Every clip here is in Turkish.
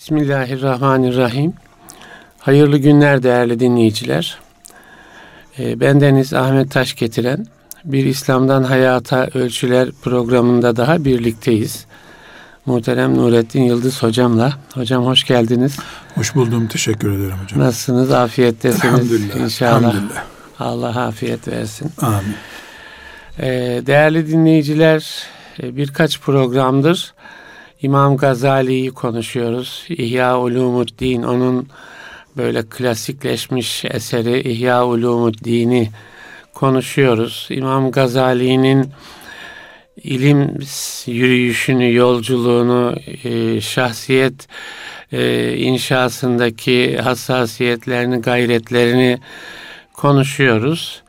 Bismillahirrahmanirrahim. Hayırlı günler değerli dinleyiciler. E, bendeniz Ahmet Taş getiren bir İslam'dan Hayata Ölçüler programında daha birlikteyiz. Muhterem Nurettin Yıldız hocamla. Hocam hoş geldiniz. Hoş buldum. Teşekkür ederim hocam. Nasılsınız? Afiyettesiniz Elhamdülillah. inşallah. Elhamdülillah. Allah afiyet versin. Amin. Ee, değerli dinleyiciler e, birkaç programdır İmam Gazali'yi konuşuyoruz. İhya Ulumuddin onun böyle klasikleşmiş eseri İhya Ulumuddin'i konuşuyoruz. İmam Gazali'nin ilim yürüyüşünü, yolculuğunu, e, şahsiyet e, inşasındaki hassasiyetlerini, gayretlerini konuşuyoruz.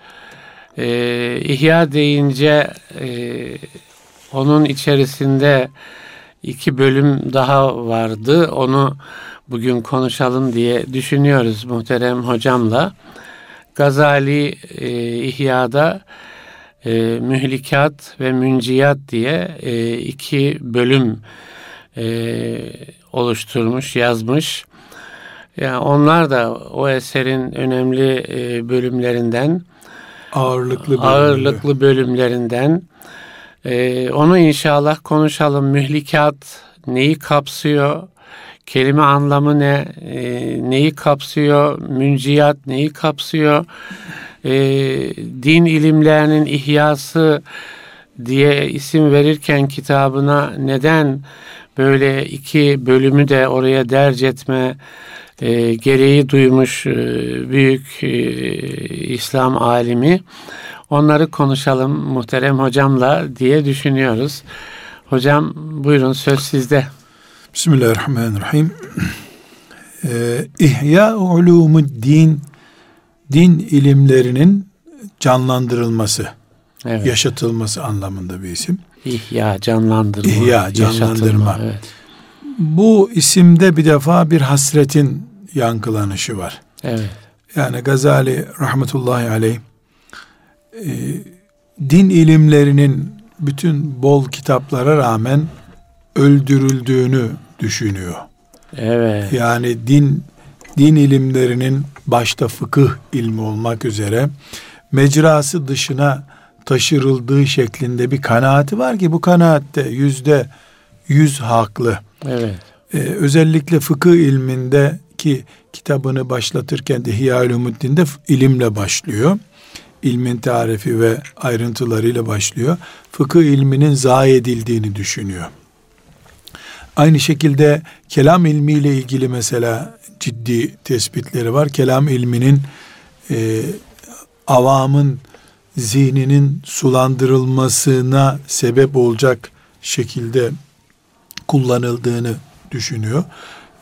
E, İhya deyince onun içerisinde iki bölüm daha vardı. Onu bugün konuşalım diye düşünüyoruz muhterem hocamla. Gazali e, İhya'da e, mühlikat ve münciyat diye e, iki bölüm e, oluşturmuş, yazmış. Yani onlar da o eserin önemli e, bölümlerinden, ağırlıklı bölümleri. ağırlıklı bölümlerinden. E, onu inşallah konuşalım. Mühlikat neyi kapsıyor? Kelime anlamı ne? E, neyi kapsıyor? Münciyat neyi kapsıyor? E, din ilimlerinin ihyası diye isim verirken kitabına neden böyle iki bölümü de oraya derc etme e, gereği duymuş e, büyük e, İslam alimi. Onları konuşalım muhterem hocamla diye düşünüyoruz. Hocam buyurun söz sizde. Bismillahirrahmanirrahim. Ee, İhya ulumuddin din ilimlerinin canlandırılması, Evet. yaşatılması anlamında bir isim. İhya, canlandırma. İhya, canlandırma. Evet. Bu isimde bir defa bir hasretin yankılanışı var. evet. Yani Gazali rahmetullahi aleyh e, din ilimlerinin bütün bol kitaplara rağmen öldürüldüğünü düşünüyor. Evet. Yani din din ilimlerinin başta fıkıh ilmi olmak üzere mecrası dışına taşırıldığı şeklinde bir kanaati var ki bu kanaatte yüzde yüz haklı. Evet. Ee, özellikle fıkıh ilminde ki kitabını başlatırken de Hiyalumuddin'de ilimle başlıyor. İlmin tarifi ve ayrıntılarıyla başlıyor. Fıkıh ilminin zayi edildiğini düşünüyor. Aynı şekilde kelam ilmiyle ilgili mesela ciddi tespitleri var. Kelam ilminin e, avamın zihninin sulandırılmasına sebep olacak şekilde kullanıldığını düşünüyor.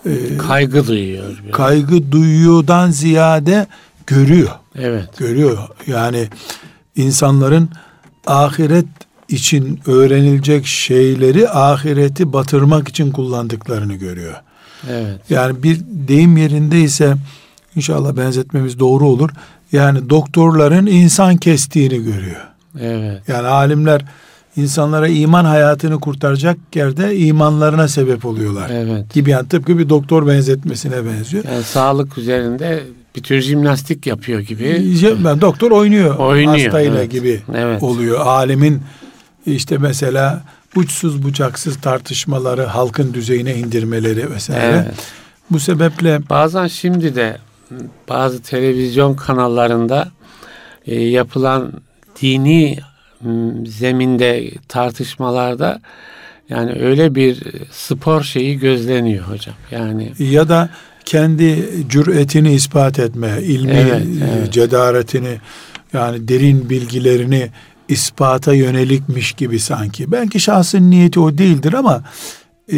E, Kaygı duyuyor. biraz. kaygı duyuyordan ziyade görüyor. evet. Görüyor. Yani insanların ahiret için öğrenilecek şeyleri ahireti batırmak için kullandıklarını görüyor. Evet. Yani bir deyim yerindeyse inşallah benzetmemiz doğru olur. Yani doktorların insan kestiğini görüyor. Evet. Yani alimler insanlara iman hayatını kurtaracak yerde imanlarına sebep oluyorlar. Evet. Gibi yani tıpkı bir doktor benzetmesine benziyor. Yani sağlık üzerinde bir tür jimnastik yapıyor gibi. Ben doktor oynuyor, Oynuyor, hastayla evet. gibi Evet. oluyor. Alimin işte mesela uçsuz bucaksız tartışmaları halkın düzeyine indirmeleri vesaire. Evet. Bu sebeple Bazen şimdi de bazı televizyon kanallarında e, yapılan dini zeminde tartışmalarda yani öyle bir spor şeyi gözleniyor hocam. Yani ya da kendi cüretini ispat etme, ilmi Evet, evet. cedaretini yani derin bilgilerini ispata yönelikmiş gibi sanki. Belki şahsın niyeti o değildir ama e,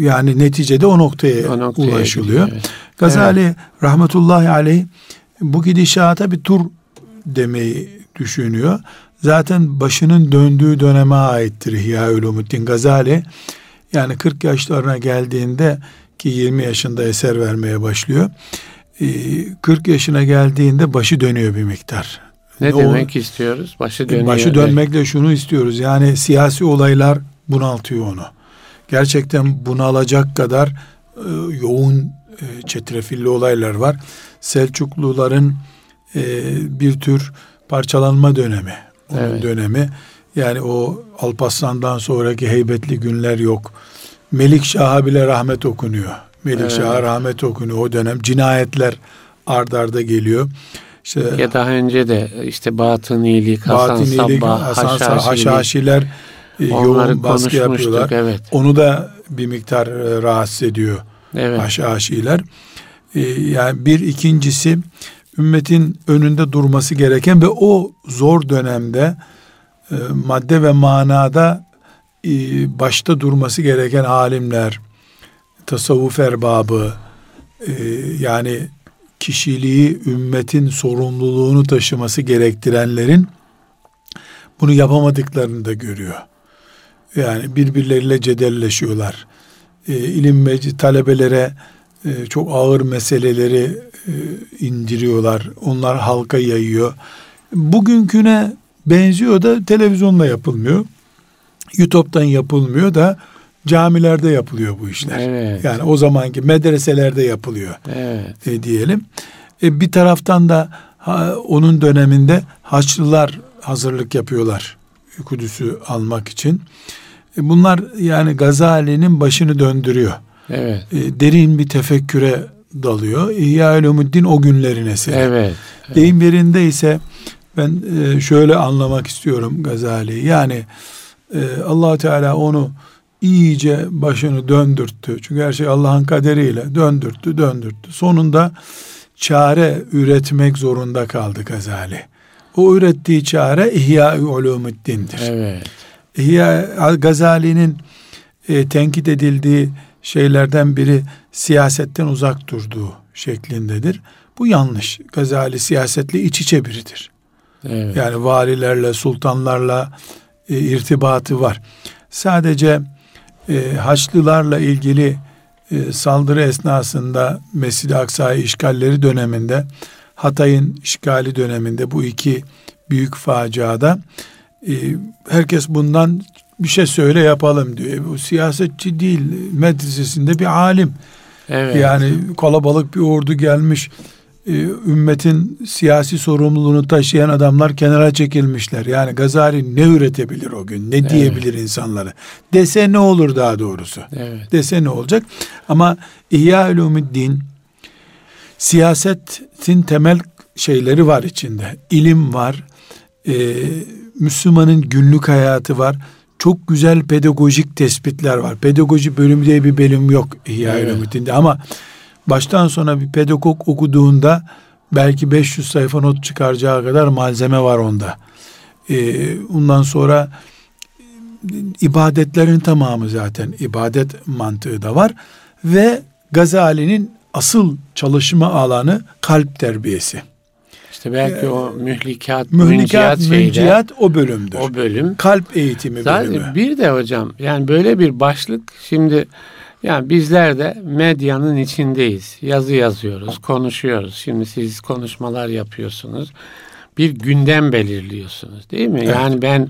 yani neticede o noktaya, o noktaya ulaşılıyor. gidiyor, evet. Gazali rahmetullahi aleyh bu gidişata bir tur demeyi düşünüyor. Zaten başının döndüğü döneme aittir İhya Ulumuddin Gazali. Yani 40 yaşlarına geldiğinde ki 20 yaşında eser vermeye başlıyor. Ee, 40 yaşına geldiğinde başı dönüyor bir miktar. Ne O- demek istiyoruz? Başı dönüyor. Başı dönmekle şunu istiyoruz. Yani siyasi olaylar bunaltıyor onu. Gerçekten bunalacak kadar e, yoğun e, çetrefilli olaylar var. Selçukluların e, bir tür parçalanma dönemi. Onun evet. dönemi. Yani o Alparslan'dan sonraki heybetli günler yok. Melik Şah'a bile rahmet okunuyor. Melik evet. Şah'a rahmet okunuyor o dönem. Cinayetler ard arda geliyor. İşte, ya daha önce de işte Batınilik, Hasan Batınilik, Sabbah, Hasan Haşhaşiler e, yoğun baskı yapıyorlar. Evet. Onu da bir miktar e, rahatsız ediyor evet. Haşhaşiler. E, yani bir ikincisi ümmetin önünde durması gereken ve o zor dönemde madde ve manada başta durması gereken alimler, tasavvuf erbabı, yani kişiliği ümmetin sorumluluğunu taşıması gerektirenlerin bunu yapamadıklarını da görüyor. Yani birbirleriyle cedelleşiyorlar. E, ilim meclis talebelere e, çok ağır meseleleri e, indiriyorlar. Onlar halka yayıyor. Bugünküne benziyor da televizyonla yapılmıyor. YouTube'dan yapılmıyor da camilerde yapılıyor bu işler. Evet. Yani o zamanki medreselerde yapılıyor. Evet. E, diyelim. E, bir taraftan da ha, onun döneminde Haçlılar hazırlık yapıyorlar Kudüs'ü almak için. E, bunlar yani Gazali'nin başını döndürüyor. Evet. E, derin bir tefekküre dalıyor. İhya Ulumuddin o günlerin eseri. Evet. evet. Deyim yerinde ise ben e, şöyle anlamak istiyorum Gazali'yi. Yani e, allah Teala onu iyice başını döndürttü. Çünkü her şey Allah'ın kaderiyle döndürttü, döndürttü. Sonunda çare üretmek zorunda kaldı Gazali. O ürettiği çare İhya-i Ulumuddin'dir. Evet. İhya Gazali'nin e, tenkit edildiği şeylerden biri siyasetten uzak durduğu şeklindedir. Bu yanlış. Gazali siyasetle iç içe biridir. Evet. Yani valilerle, sultanlarla e, irtibatı var. Sadece e, Haçlılarla ilgili e, saldırı esnasında Mescid-i Aksa'yı işgalleri döneminde Hatay'ın işgali döneminde bu iki büyük faciada e, herkes bundan bir şey söyle yapalım diyor. Bu siyasetçi değil, medresesinde bir alim. Evet. Yani kalabalık bir ordu gelmiş e, ümmetin siyasi sorumluluğunu taşıyan adamlar kenara çekilmişler. Yani Gazali ne üretebilir o gün? Ne evet. diyebilir insanlara? Dese ne olur daha doğrusu? Evet. Dese ne olacak? Ama İhya Ulumuddin siyasetin temel şeyleri var içinde. İlim var. E, Müslümanın günlük hayatı var. Çok güzel pedagojik tespitler var. Pedagoji bölümü diye bir bölüm yok İhya evet. Ulumuddin'de ama baştan sona bir pedagog okuduğunda belki 500 sayfa not çıkaracağı kadar malzeme var onda. Ee, ondan sonra ibadetlerin tamamı zaten ibadet mantığı da var ve Gazali'nin asıl çalışma alanı kalp terbiyesi. İşte belki ee, o mühlikat, mühlikat, münciat o bölümdür. O bölüm. Kalp eğitimi Zaten bölümü. Bir de hocam yani böyle bir başlık şimdi yani bizler de medyanın içindeyiz. Yazı yazıyoruz, konuşuyoruz. Şimdi siz konuşmalar yapıyorsunuz. Bir gündem belirliyorsunuz değil mi? Evet. Yani ben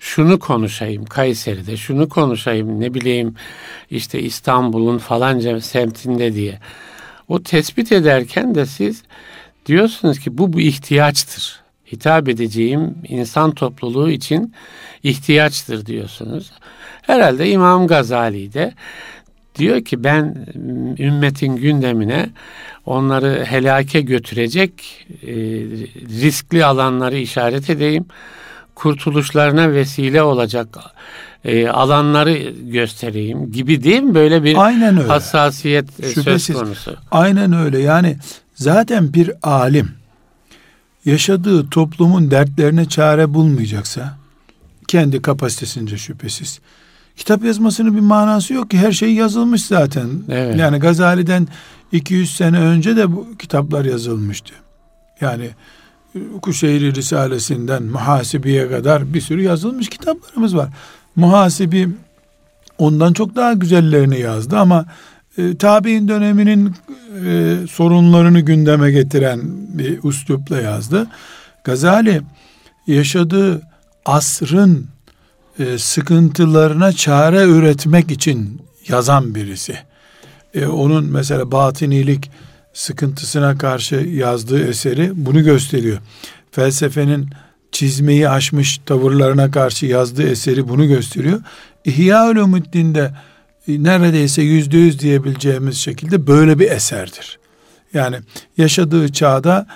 şunu konuşayım Kayseri'de, şunu konuşayım ne bileyim işte İstanbul'un falanca semtinde diye. O tespit ederken de siz diyorsunuz ki bu bu ihtiyaçtır. Hitap edeceğim insan topluluğu için ihtiyaçtır diyorsunuz. Herhalde İmam Gazali de Diyor ki ben ümmetin gündemine onları helake götürecek e, riskli alanları işaret edeyim. Kurtuluşlarına vesile olacak e, alanları göstereyim gibi değil mi? Böyle bir Aynen öyle. hassasiyet e, Şüphesiz. söz konusu. Aynen öyle. Yani zaten bir alim yaşadığı toplumun dertlerine çare bulmayacaksa kendi kapasitesince şüphesiz kitap yazmasının bir manası yok ki her şey yazılmış zaten. Evet. Yani Gazali'den 200 sene önce de bu kitaplar yazılmıştı. Yani Kuşeyri Risalesinden Muhasibiye kadar bir sürü yazılmış kitaplarımız var. Muhasibi ondan çok daha güzellerini yazdı ama e, tabi'in döneminin e, sorunlarını gündeme getiren bir üslupla yazdı. Gazali yaşadığı asrın e, sıkıntılarına çare üretmek için yazan birisi. e, onun mesela batinilik sıkıntısına karşı yazdığı eseri bunu gösteriyor. Felsefenin çizmeyi aşmış tavırlarına karşı yazdığı eseri bunu gösteriyor. İhya Ulumuddin'de neredeyse yüzde yüz diyebileceğimiz şekilde böyle bir eserdir. Yani yaşadığı çağda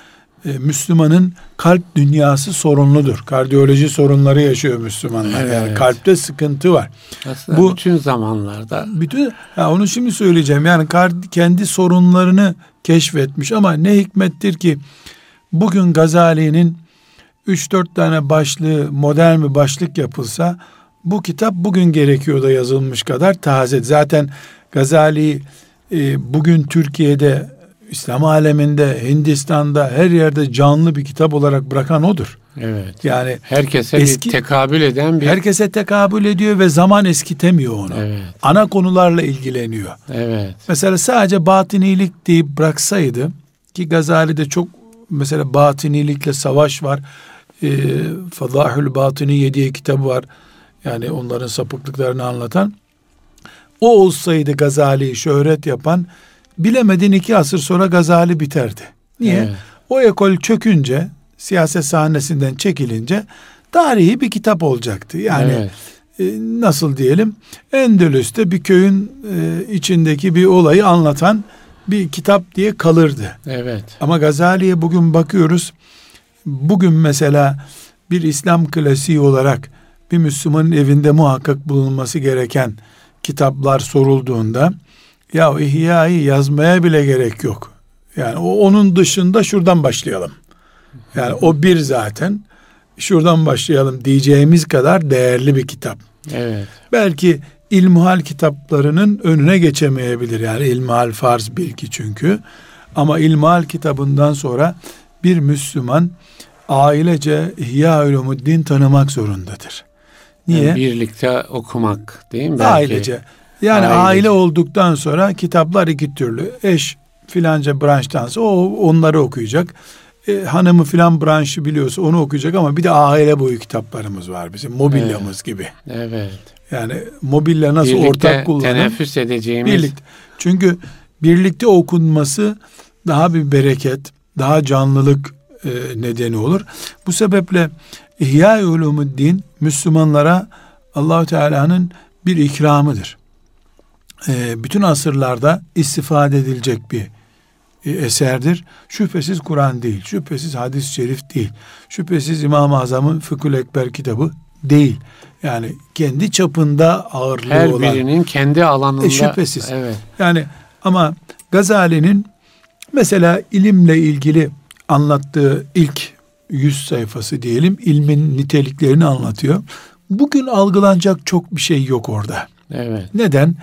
e, Müslümanın kalp dünyası sorunludur. Kardiyoloji sorunları yaşıyor Müslümanlar. Evet. Yani kalpte sıkıntı var. Aslında Bu bütün zamanlarda. Bütün ha onu şimdi söyleyeceğim. Yani kendi sorunlarını keşfetmiş ama ne hikmettir ki bugün Gazali'nin 3-4 tane başlığı modern bir başlık yapılsa bu kitap bugün gerekiyor da yazılmış kadar taze. Zaten Gazali e, bugün Türkiye'de İslam aleminde, Hindistan'da her yerde canlı bir kitap olarak bırakan odur. Evet. Yani herkese eski, bir tekabül eden bir herkese tekabül ediyor ve zaman eskitemiyor onu. Evet. Ana konularla ilgileniyor. Evet. Mesela sadece batinilik deyip bıraksaydı ki Gazali'de çok mesela batinilikle savaş var. E, Fadahül Batini diye kitabı var. Yani onların sapıklıklarını anlatan. O olsaydı Gazali'yi şöhret yapan bilemedin iki asır sonra Gazali biterdi. Niye? Evet. O ekol çökünce siyaset sahnesinden çekilince tarihi bir kitap olacaktı. Yani evet. e, nasıl diyelim Endülüs'te bir köyün e, içindeki bir olayı anlatan bir kitap diye kalırdı. Evet. Ama Gazali'ye bugün bakıyoruz. Bugün mesela bir İslam klasiği olarak bir Müslümanın evinde muhakkak bulunması gereken kitaplar sorulduğunda ya İhya'yı yazmaya bile gerek yok. Yani o onun dışında şuradan başlayalım. Yani o bir zaten şuradan başlayalım diyeceğimiz kadar değerli bir kitap. Evet. Belki ilmuhal kitaplarının önüne geçemeyebilir. Yani ilmuhal farz bilgi çünkü. Ama ilmuhal kitabından sonra bir Müslüman ailece İhya Ulumuddin tanımak zorundadır. Niye? Yani birlikte okumak değil mi? Belki. Ailece. Yani aile. aile olduktan sonra kitaplar iki türlü. Eş filanca branştansa o onları okuyacak. E, hanımı filan branşı biliyorsa onu okuyacak ama bir de aile boyu kitaplarımız var bizim. Mobilyamız evet. gibi. Evet. Yani mobilya nasıl birlikte ortak kullanım? teneffüs edeceğimiz. Birlikte. Çünkü birlikte okunması daha bir bereket, daha canlılık e, nedeni olur. Bu sebeple İhya Ulumuddin Müslümanlara Allahu Teala'nın bir ikramıdır e, bütün asırlarda istifade edilecek bir e, eserdir. Şüphesiz Kur'an değil, şüphesiz hadis-i şerif değil, şüphesiz İmam-ı Azam'ın Fıkhül Ekber kitabı değil. Yani kendi çapında ağırlığı Her olan. Her birinin kendi alanında. E, şüphesiz. Evet. Yani ama Gazali'nin mesela ilimle ilgili anlattığı ilk yüz sayfası diyelim ilmin niteliklerini anlatıyor. Bugün algılanacak çok bir şey yok orada. Evet. Neden?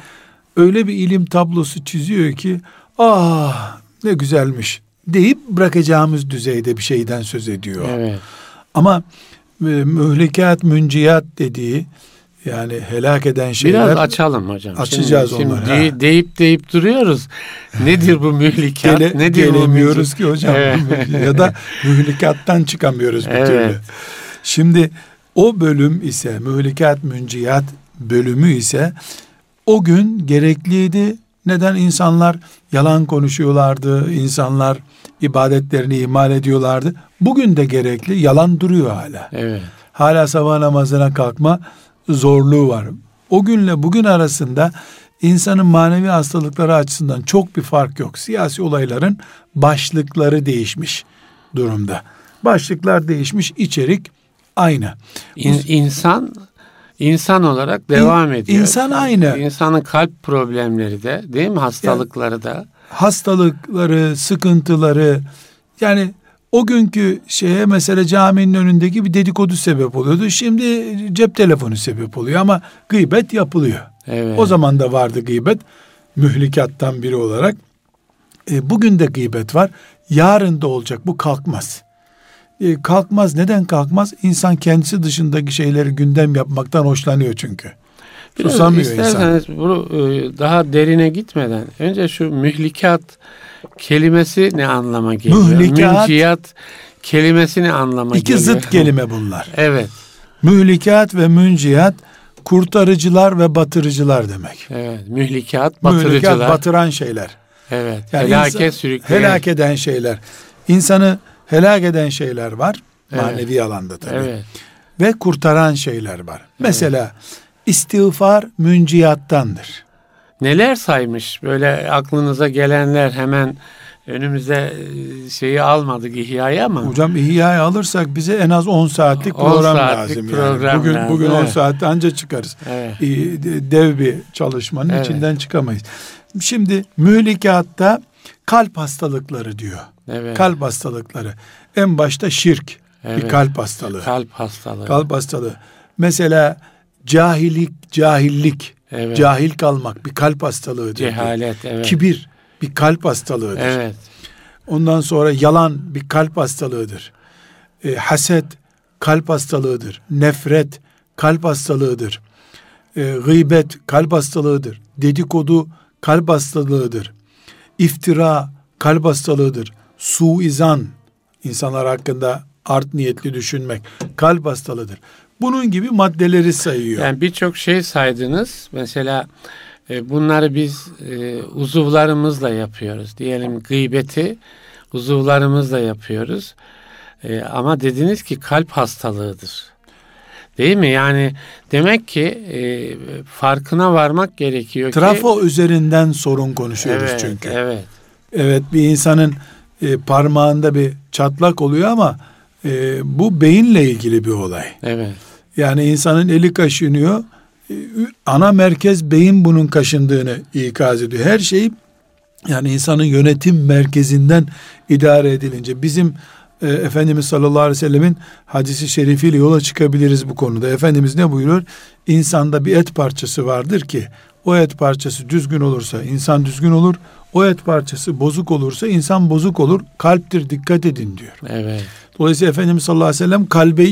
öyle bir ilim tablosu çiziyor ki ah ne güzelmiş deyip bırakacağımız düzeyde bir şeyden söz ediyor. Evet. Ama e, mühlikat, münciyat dediği yani helak eden şeyler. Biraz açalım hocam. Açacağız şimdi, onları. Şimdi deyip deyip duruyoruz. Nedir bu mühlikat? Gele, Nedir gelemiyoruz bu ki hocam. Evet. ya da mühlikattan çıkamıyoruz bir evet. türlü. Şimdi o bölüm ise mühlikat, münciyat bölümü ise o gün gerekliydi. Neden insanlar yalan konuşuyorlardı, insanlar ibadetlerini ihmal ediyorlardı. Bugün de gerekli, yalan duruyor hala. Evet. Hala sabah namazına kalkma zorluğu var. O günle bugün arasında insanın manevi hastalıkları açısından çok bir fark yok. Siyasi olayların başlıkları değişmiş durumda. Başlıklar değişmiş, içerik aynı. İn, insan İnsan olarak devam İn, ediyor. İnsan aynı. İnsanın kalp problemleri de değil mi? Hastalıkları yani, da. Hastalıkları, sıkıntıları yani o günkü şeye mesela caminin önündeki bir dedikodu sebep oluyordu. Şimdi cep telefonu sebep oluyor ama gıybet yapılıyor. Evet. O zaman da vardı gıybet mühlikattan biri olarak. E, bugün de gıybet var. Yarın da olacak. Bu kalkmaz e, kalkmaz. Neden kalkmaz? İnsan kendisi dışındaki şeyleri gündem yapmaktan hoşlanıyor çünkü. Biraz Susamıyor isterseniz insan. bunu e, daha derine gitmeden önce şu mühlikat kelimesi ne anlama geliyor? Mühlikat. Münciyat kelimesi ne anlama iki geliyor? İki zıt kelime bunlar. evet. Mühlikat ve münciyat kurtarıcılar ve batırıcılar demek. Evet, mühlikat, batırıcılar. Mühlikat, batıran şeyler. Evet, yani helake sürükleyen. Helak eden şeyler. İnsanı helak eden şeyler var. Evet. Manevi alanda tabii. Evet. Ve kurtaran şeyler var. Evet. Mesela istiğfar münciyattandır. Neler saymış böyle aklınıza gelenler hemen önümüze e, şeyi almadık İhya'yı ama. Hocam İhya'yı alırsak bize en az 10 saatlik 10 program saatlik lazım. Program yani. Bugün lazım. bugün 10 evet. saatte anca çıkarız. Evet. Dev bir çalışmanın evet. içinden çıkamayız. Şimdi mühlikatta kalp hastalıkları diyor. Evet. Kalp hastalıkları. En başta şirk. Evet. Bir kalp hastalığı. Kalp hastalığı. Kalp hastalığı. Mesela cahillik, cahillik, evet. cahil kalmak bir kalp hastalığıdır. Cehalet, evet. Kibir bir kalp hastalığıdır. Evet. Ondan sonra yalan bir kalp hastalığıdır. E, haset kalp hastalığıdır. Nefret kalp hastalığıdır. E, gıybet kalp hastalığıdır. Dedikodu kalp hastalığıdır. İftira kalp hastalığıdır. Suizan insanlar hakkında art niyetli düşünmek kalp hastalığıdır. Bunun gibi maddeleri sayıyor. Yani birçok şey saydınız. Mesela e, bunları biz e, uzuvlarımızla yapıyoruz. Diyelim gıybeti uzuvlarımızla yapıyoruz. E, ama dediniz ki kalp hastalığıdır. Değil mi? Yani demek ki e, farkına varmak gerekiyor Trafo ki... üzerinden sorun konuşuyoruz evet, çünkü. Evet. Evet bir insanın e, parmağında bir çatlak oluyor ama e, bu beyinle ilgili bir olay. Evet. Yani insanın eli kaşınıyor. Ana merkez beyin bunun kaşındığını ikaz ediyor. Her şey yani insanın yönetim merkezinden idare edilince bizim e, Efendimiz sallallahu aleyhi ve sellemin hadisi şerifiyle yola çıkabiliriz bu konuda. Efendimiz ne buyuruyor? İnsanda bir et parçası vardır ki o et parçası düzgün olursa insan düzgün olur. O et parçası bozuk olursa insan bozuk olur. Kalptir dikkat edin diyor. Evet. Dolayısıyla Efendimiz sallallahu aleyhi ve sellem kalbe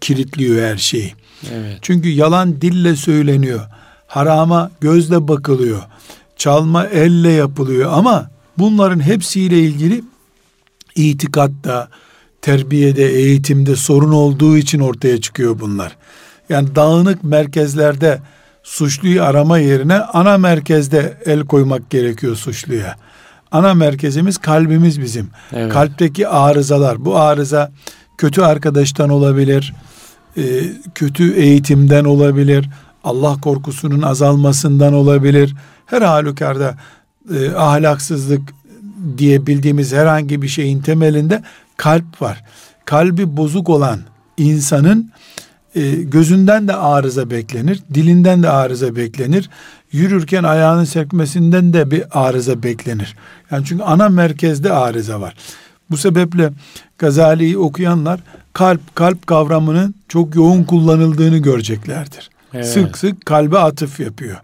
kilitliyor her şeyi. Evet. Çünkü yalan dille söyleniyor. Harama gözle bakılıyor. Çalma elle yapılıyor ama bunların hepsiyle ilgili itikatta, terbiyede, eğitimde sorun olduğu için ortaya çıkıyor bunlar. Yani dağınık merkezlerde suçluyu arama yerine ana merkezde el koymak gerekiyor suçluya. Ana merkezimiz kalbimiz bizim. Evet. Kalpteki arızalar. Bu arıza kötü arkadaştan olabilir, e, kötü eğitimden olabilir, Allah korkusunun azalmasından olabilir. Her halükarda e, ahlaksızlık diye bildiğimiz herhangi bir şeyin temelinde kalp var. Kalbi bozuk olan insanın e, gözünden de arıza beklenir, dilinden de arıza beklenir. Yürürken ayağının sekmesinden de bir arıza beklenir. Yani çünkü ana merkezde arıza var. Bu sebeple Gazali'yi okuyanlar kalp kalp kavramının çok yoğun kullanıldığını göreceklerdir. Evet. Sık sık kalbe atıf yapıyor.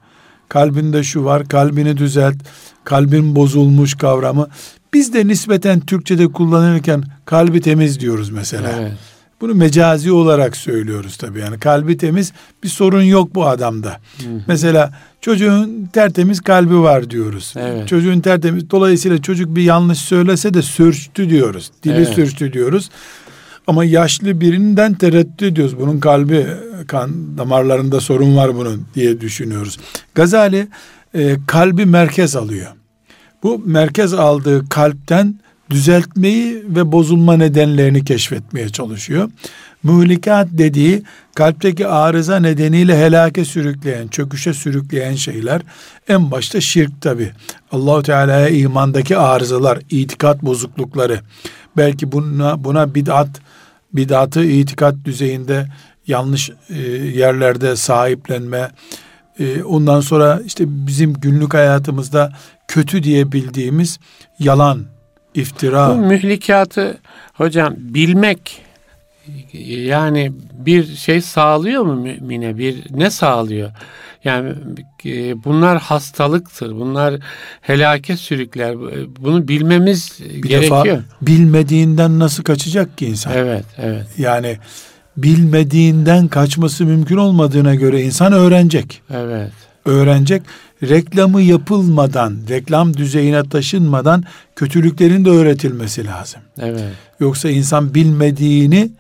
Kalbinde şu var, kalbini düzelt, kalbin bozulmuş kavramı. Biz de nispeten Türkçe'de kullanırken kalbi temiz diyoruz mesela. Evet. Bunu mecazi olarak söylüyoruz tabii yani kalbi temiz bir sorun yok bu adamda. Hı. Mesela çocuğun tertemiz kalbi var diyoruz. Evet. Çocuğun tertemiz dolayısıyla çocuk bir yanlış söylese de sürçtü diyoruz. Dili evet. sürçtü diyoruz. Ama yaşlı birinden tereddüt ediyoruz. Bunun kalbi kan damarlarında sorun var bunun diye düşünüyoruz. Gazali e, kalbi merkez alıyor. Bu merkez aldığı kalpten düzeltmeyi ve bozulma nedenlerini keşfetmeye çalışıyor. Muhlikat dediği kalpteki arıza nedeniyle helake sürükleyen, çöküşe sürükleyen şeyler en başta şirk tabi. Allahu Teala'ya imandaki arızalar, itikat bozuklukları. Belki buna buna bid'at, bid'atı itikat düzeyinde yanlış e, yerlerde sahiplenme, e, ondan sonra işte bizim günlük hayatımızda kötü diye bildiğimiz yalan, iftira. Bu mühlikatı hocam bilmek yani bir şey sağlıyor mu mümine? Bir ne sağlıyor? Yani e, bunlar hastalıktır. Bunlar helake sürükler. Bunu bilmemiz bir gerekiyor. Defa bilmediğinden nasıl kaçacak ki insan? Evet, evet. Yani bilmediğinden kaçması mümkün olmadığına göre insan öğrenecek. Evet. Öğrenecek reklamı yapılmadan, reklam düzeyine taşınmadan kötülüklerin de öğretilmesi lazım. Evet. Yoksa insan bilmediğini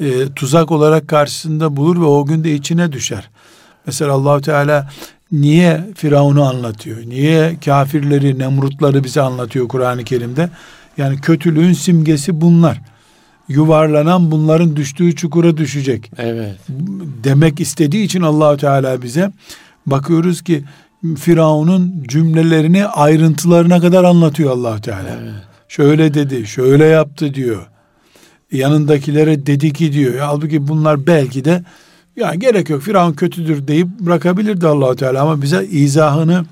e, tuzak olarak karşısında bulur ve o gün de içine düşer. Mesela Allahu Teala niye Firavun'u anlatıyor? Niye kafirleri, Nemrutları bize anlatıyor Kur'an-ı Kerim'de? Yani kötülüğün simgesi bunlar. Yuvarlanan bunların düştüğü çukura düşecek. Evet. Demek istediği için Allahu Teala bize bakıyoruz ki Firavun'un cümlelerini ayrıntılarına kadar anlatıyor allah Teala. Evet. Şöyle dedi, şöyle yaptı diyor. Yanındakilere dedi ki diyor. Halbuki bunlar belki de ya gerek yok Firavun kötüdür deyip bırakabilirdi allah Teala ama bize izahını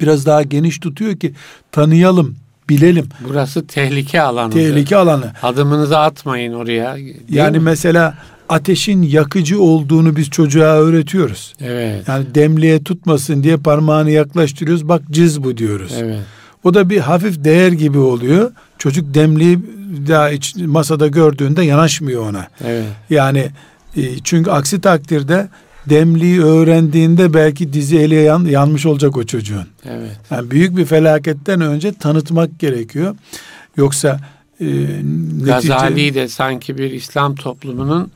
biraz daha geniş tutuyor ki tanıyalım, bilelim. Burası tehlike alanı. Tehlike alanı. Adımınızı atmayın oraya. Yani mi? mesela ateşin yakıcı olduğunu biz çocuğa öğretiyoruz. Evet. Yani demliğe tutmasın diye parmağını yaklaştırıyoruz. Bak cız bu diyoruz. Evet. O da bir hafif değer gibi oluyor. Çocuk demliği daha iç, masada gördüğünde yanaşmıyor ona. Evet. Yani e, çünkü aksi takdirde demliği öğrendiğinde belki dizi eli yan, yanmış olacak o çocuğun. Evet. Yani büyük bir felaketten önce tanıtmak gerekiyor. Yoksa e, netice... Gazali de sanki bir İslam toplumunun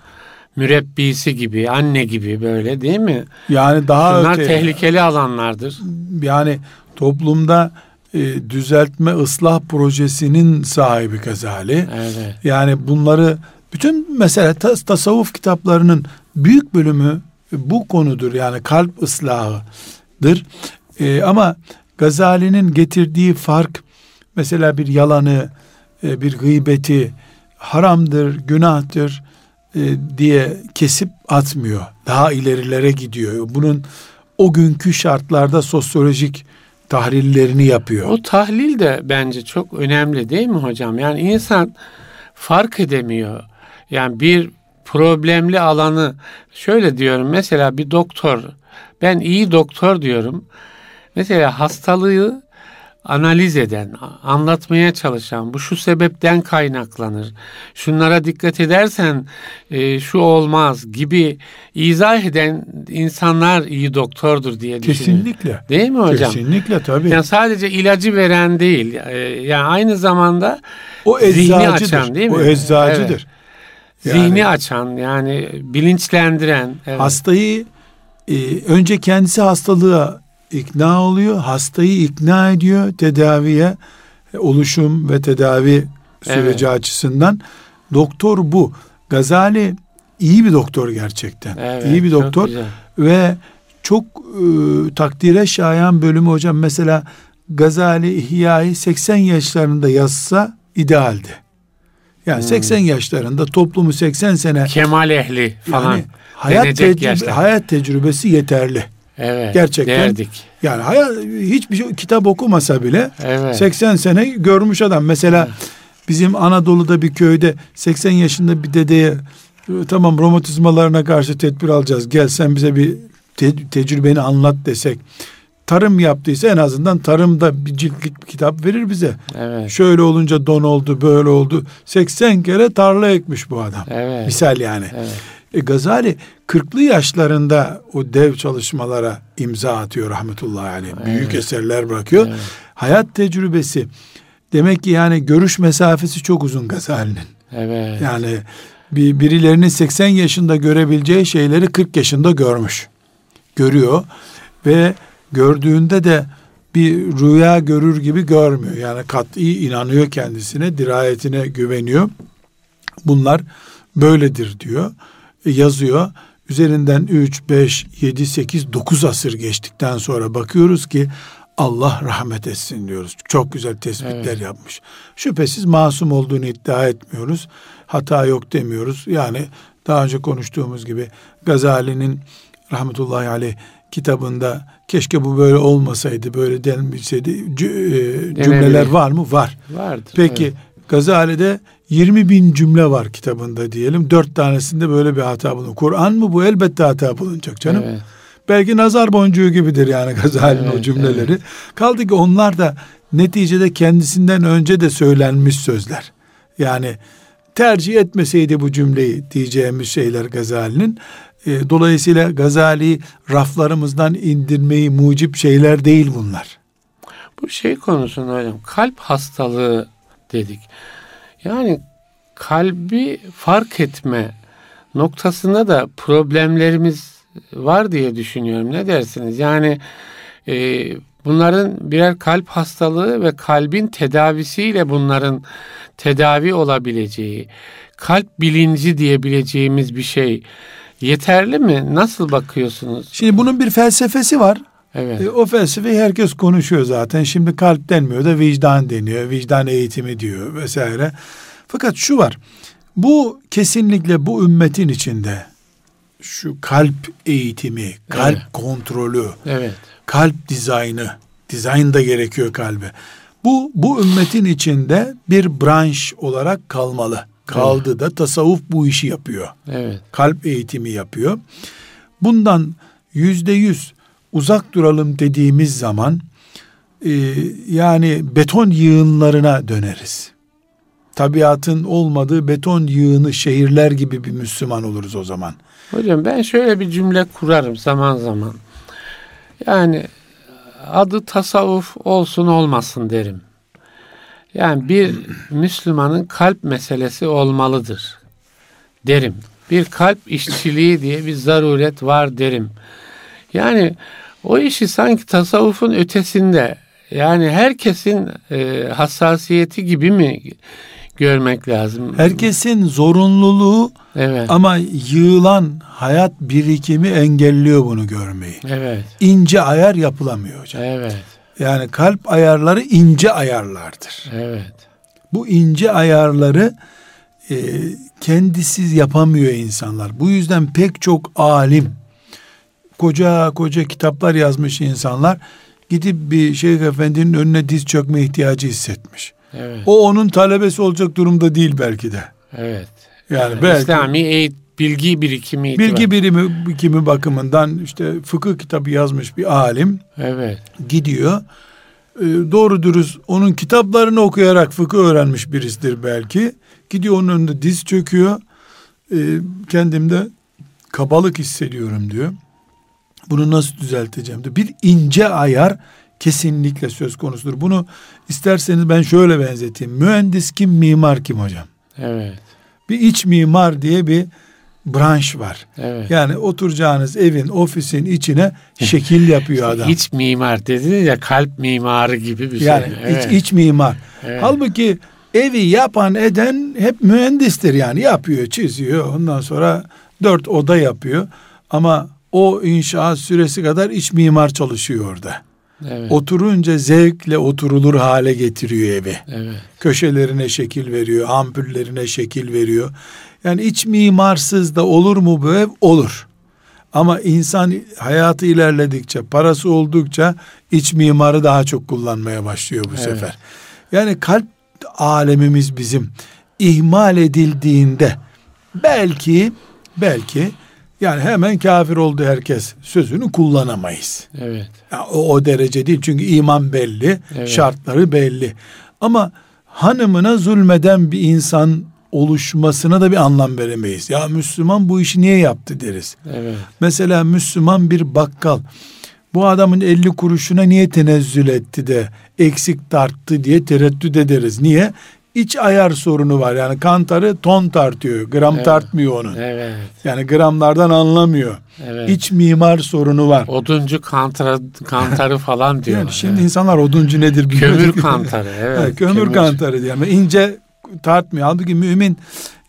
mürebbisi gibi, anne gibi böyle değil mi? Yani daha Bunlar öte, tehlikeli alanlardır. Yani toplumda e, düzeltme ıslah projesinin sahibi Gazali. Evet. Yani bunları bütün mesela tas, tasavvuf kitaplarının büyük bölümü bu konudur. Yani kalp ıslahıdır. E, ama Gazali'nin getirdiği fark mesela bir yalanı, e, bir gıybeti haramdır, günahtır e, diye kesip atmıyor. Daha ilerilere gidiyor. Bunun o günkü şartlarda sosyolojik tahlillerini yapıyor. O tahlil de bence çok önemli değil mi hocam? Yani insan fark edemiyor. Yani bir problemli alanı şöyle diyorum mesela bir doktor ben iyi doktor diyorum. Mesela hastalığı analiz eden, anlatmaya çalışan, bu şu sebepten kaynaklanır, şunlara dikkat edersen e, şu olmaz gibi izah eden insanlar iyi doktordur diye düşünüyorum. Kesinlikle. Değil mi hocam? Kesinlikle tabii. Yani sadece ilacı veren değil, e, yani aynı zamanda o zihni açan değil mi? O eczacıdır. Evet. Yani, zihni açan yani bilinçlendiren. Evet. Hastayı e, önce kendisi hastalığa ikna oluyor, hastayı ikna ediyor tedaviye, oluşum ve tedavi süreci evet. açısından. Doktor bu. Gazali iyi bir doktor gerçekten. Evet, iyi bir doktor ve çok e, takdire şayan bölümü hocam mesela Gazali İhya'yı 80 yaşlarında yazsa idealdi. Yani hmm. 80 yaşlarında toplumu 80 sene kemal ehli falan yani hayat tecrübe, hayat tecrübesi yeterli. Evet. Gerçekten. Derdik. Yani hayat hiçbir şey, kitap okumasa bile evet. 80 sene görmüş adam. Mesela evet. bizim Anadolu'da bir köyde 80 yaşında bir dedeye tamam romatizmalarına karşı tedbir alacağız. Gel sen bize bir te- tecrübeni anlat desek. Tarım yaptıysa en azından tarımda bir ciltlik bir kitap verir bize. Evet. Şöyle olunca don oldu, böyle oldu. 80 kere tarla ekmiş bu adam. Evet. Misal yani. Evet. E, Gazali 40'lı yaşlarında o dev çalışmalara imza atıyor rahmetullahi aleyh. Evet. Büyük eserler bırakıyor. Evet. Hayat tecrübesi demek ki yani görüş mesafesi çok uzun Gazali'nin. Evet. Yani bir birilerinin 80 yaşında görebileceği şeyleri 40 yaşında görmüş. Görüyor ve gördüğünde de bir rüya görür gibi görmüyor. Yani kat'i inanıyor kendisine, dirayetine güveniyor. Bunlar böyledir diyor. Yazıyor. Üzerinden 3, 5, 7, 8, 9 asır geçtikten sonra bakıyoruz ki Allah rahmet etsin diyoruz. Çok güzel tespitler evet. yapmış. Şüphesiz masum olduğunu iddia etmiyoruz. Hata yok demiyoruz. Yani daha önce konuştuğumuz gibi Gazali'nin rahmetullahi aleyh kitabında keşke bu böyle olmasaydı, böyle denilseydi e, cümleler var mı? Var. Vardır. Peki evet. Gazali'de 20 bin cümle var kitabında diyelim. Dört tanesinde böyle bir hata bulunur. Kur'an mı bu? Elbette hata bulunacak canım. Evet. Belki nazar boncuğu gibidir yani Gazali'nin evet, o cümleleri. Evet. Kaldı ki onlar da neticede kendisinden önce de söylenmiş sözler. Yani tercih etmeseydi bu cümleyi diyeceğimiz şeyler Gazali'nin. E, dolayısıyla Gazali raflarımızdan indirmeyi mucip şeyler değil bunlar. Bu şey konusunda hocam kalp hastalığı dedik. Yani kalbi fark etme noktasında da problemlerimiz var diye düşünüyorum. Ne dersiniz? Yani e, bunların birer kalp hastalığı ve kalbin tedavisiyle bunların tedavi olabileceği, kalp bilinci diyebileceğimiz bir şey yeterli mi? Nasıl bakıyorsunuz? Şimdi bunun bir felsefesi var. Evet. E, o felsefeyi herkes konuşuyor zaten. Şimdi kalp denmiyor da vicdan deniyor. Vicdan eğitimi diyor vesaire. Fakat şu var. Bu kesinlikle bu ümmetin içinde şu kalp eğitimi, kalp Evet. kontrolü, Evet. kalp dizaynı, dizayn da gerekiyor kalbe. Bu bu ümmetin içinde bir branş olarak kalmalı. Kaldı da tasavvuf bu işi yapıyor. Evet. Kalp eğitimi yapıyor. Bundan yüzde yüz uzak duralım dediğimiz zaman e, yani beton yığınlarına döneriz. Tabiatın olmadığı beton yığını şehirler gibi bir Müslüman oluruz o zaman. Hocam ben şöyle bir cümle kurarım zaman zaman. Yani adı tasavvuf olsun olmasın derim. Yani bir Müslümanın kalp meselesi olmalıdır derim. Bir kalp işçiliği diye bir zaruret var derim. Yani o işi sanki tasavvufun ötesinde yani herkesin e, hassasiyeti gibi mi görmek lazım? Herkesin zorunluluğu Evet. ama yığılan hayat birikimi engelliyor bunu görmeyi. Evet. İnce ayar yapılamıyor hocam. Evet. Yani kalp ayarları ince ayarlardır. Evet. Bu ince ayarları e, kendisiz yapamıyor insanlar. Bu yüzden pek çok alim, koca koca kitaplar yazmış insanlar gidip bir şeyh efendinin önüne diz çökme ihtiyacı hissetmiş. Evet. O onun talebesi olacak durumda değil belki de. Evet. Yani Evet, belki İslami bilgi birikimi itibar- bilgi birimi kimi bakımından işte fıkıh kitabı yazmış bir alim Evet. gidiyor. E, doğru dürüst onun kitaplarını okuyarak fıkıh öğrenmiş birisidir belki. Gidiyor onun önünde diz çöküyor. E, kendimde kabalık hissediyorum diyor. Bunu nasıl düzelteceğim diyor. Bir ince ayar kesinlikle söz konusudur. Bunu isterseniz ben şöyle benzeteyim. Mühendis kim, mimar kim hocam? Evet. Bir iç mimar diye bir branş var. Evet. Yani oturacağınız evin, ofisin içine şekil yapıyor adam. İç mimar dediniz ya kalp mimarı gibi bir Yani şey. Evet. iç, iç mimar. Evet. Halbuki evi yapan eden hep mühendistir yani yapıyor, çiziyor. Ondan sonra dört oda yapıyor. Ama o inşaat süresi kadar iç mimar çalışıyor orada. Evet. Oturunca zevkle oturulur hale getiriyor evi. Evet. Köşelerine şekil veriyor, ampullerine şekil veriyor. Yani iç mimarsız da olur mu bu ev? Olur. Ama insan hayatı ilerledikçe, parası oldukça iç mimarı daha çok kullanmaya başlıyor bu Evet. sefer. Yani kalp alemimiz bizim ihmal edildiğinde belki belki yani hemen kafir oldu herkes sözünü kullanamayız. Evet. Ya o, o derece değil çünkü iman belli, Evet. şartları belli. Ama hanımına zulmeden bir insan oluşmasına da bir anlam veremeyiz. Ya Müslüman bu işi niye yaptı deriz. Evet. Mesela Müslüman bir bakkal bu adamın 50 kuruşuna niye tenezzül etti de eksik tarttı diye tereddüt ederiz. Niye? İç ayar sorunu var. Yani kantarı ton tartıyor. Gram Evet. tartmıyor onun. Evet. Yani gramlardan anlamıyor. Evet. İç mimar sorunu var. Oduncu kantara, kantarı falan diyorlar. Yani şimdi Evet. insanlar oduncu nedir bilmiyor. Kömür kantarı. Evet. Ha, kömür, kantarı diye ama ince tartmıyor. Halbuki mümin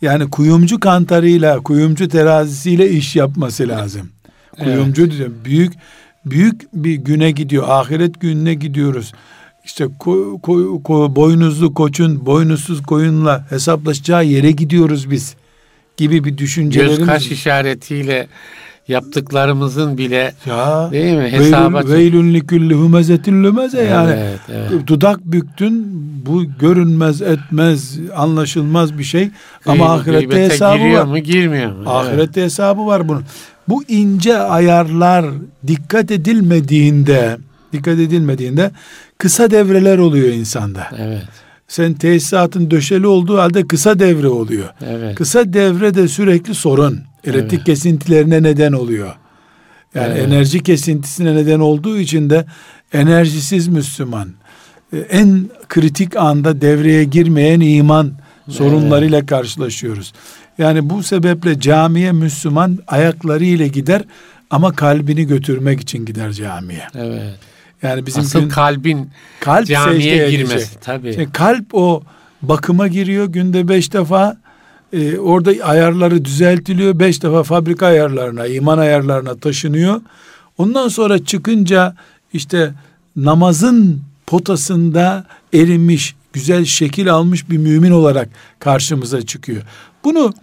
yani kuyumcu kantarıyla, kuyumcu terazisiyle iş yapması lazım. Evet. Kuyumcu diyor. Büyük büyük bir güne gidiyor. Ahiret gününe gidiyoruz. İşte ko, ko- ko- boynuzlu koçun boynuzsuz koyunla hesaplaşacağı yere gidiyoruz biz gibi bir düşüncelerimiz. Göz kaş işaretiyle yaptıklarımızın bile ya değil mi? Hesaba veylün, veylün likülli humezetin lümeze yani. Evet, evet. Dudak büktün bu görünmez etmez anlaşılmaz bir şey ama Gıy- ahirette hesabı giriyor var. mu girmiyor mu? Evet. Ahirette hesabı var bunun. Bu ince ayarlar dikkat edilmediğinde dikkat edilmediğinde kısa devreler oluyor insanda. Evet. Sen tesisatın döşeli olduğu halde kısa devre oluyor. Evet. Kısa devre de sürekli sorun. Elektrik Evet. kesintilerine neden oluyor. Yani Evet. enerji kesintisine neden olduğu için de enerjisiz Müslüman. e, En kritik anda devreye girmeyen iman sorunlarıyla karşılaşıyoruz. Yani bu sebeple camiye Müslüman ayaklarıyla gider ama kalbini götürmek için gider camiye. Evet. Yani bizim Asıl gün, kalbin kalp camiye girmesi tabii. Şimdi kalp o bakıma giriyor günde beş defa e, orada ayarları düzeltiliyor. Beş defa fabrika ayarlarına, iman ayarlarına taşınıyor. Ondan sonra çıkınca işte namazın potasında erimiş, güzel şekil almış bir mümin olarak karşımıza çıkıyor. Bunu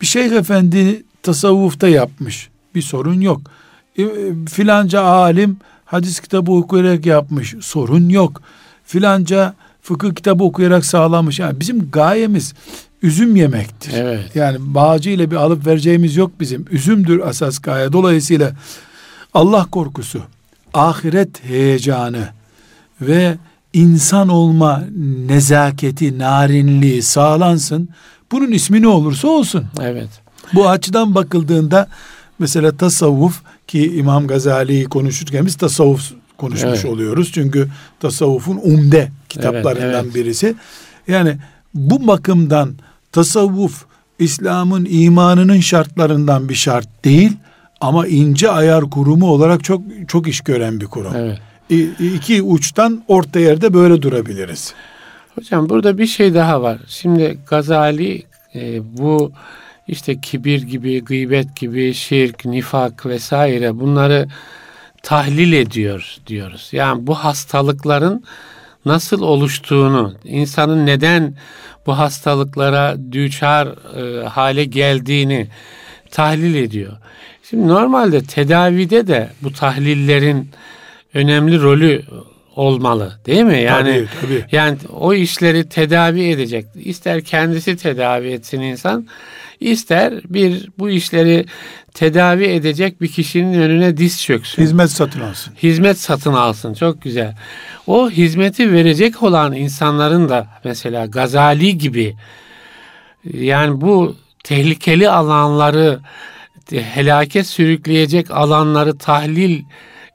bir şeyh efendi tasavvufta yapmış. Bir sorun yok. E, filanca alim hadis kitabı okuyarak yapmış. Sorun yok. Filanca fıkıh kitabı okuyarak sağlamış. Yani bizim gayemiz üzüm yemektir. Evet. Yani bağcı ile bir alıp vereceğimiz yok bizim. Üzümdür asas gaye. Dolayısıyla Allah korkusu, ahiret heyecanı ve insan olma nezaketi, narinliği sağlansın. Bunun ismi ne olursa olsun. Evet. Bu açıdan bakıldığında mesela tasavvuf ki İmam Gazali'yi konuşurken biz tasavvuf konuşmuş Evet. oluyoruz. Çünkü tasavvufun umde kitaplarından Evet, evet. birisi. Yani bu bakımdan tasavvuf İslam'ın imanının şartlarından bir şart değil ama ince ayar kurumu olarak çok çok iş gören bir kurum. Evet. İ- iki uçtan orta yerde böyle durabiliriz. Hocam burada bir şey daha var. Şimdi Gazali e, bu işte kibir gibi, gıybet gibi, şirk, nifak vesaire bunları tahlil ediyor diyoruz. Yani bu hastalıkların nasıl oluştuğunu, insanın neden bu hastalıklara düçar e, hale geldiğini tahlil ediyor. Şimdi normalde tedavide de bu tahlillerin önemli rolü olmalı değil mi? Yani Tabii, tabii. yani o işleri tedavi edecek. İster kendisi tedavi etsin insan, ister bir bu işleri tedavi edecek bir kişinin önüne diz çöksün. Hizmet satın alsın. Hizmet satın alsın. Çok güzel. O hizmeti verecek olan insanların da mesela Gazali gibi yani bu tehlikeli alanları helake sürükleyecek alanları tahlil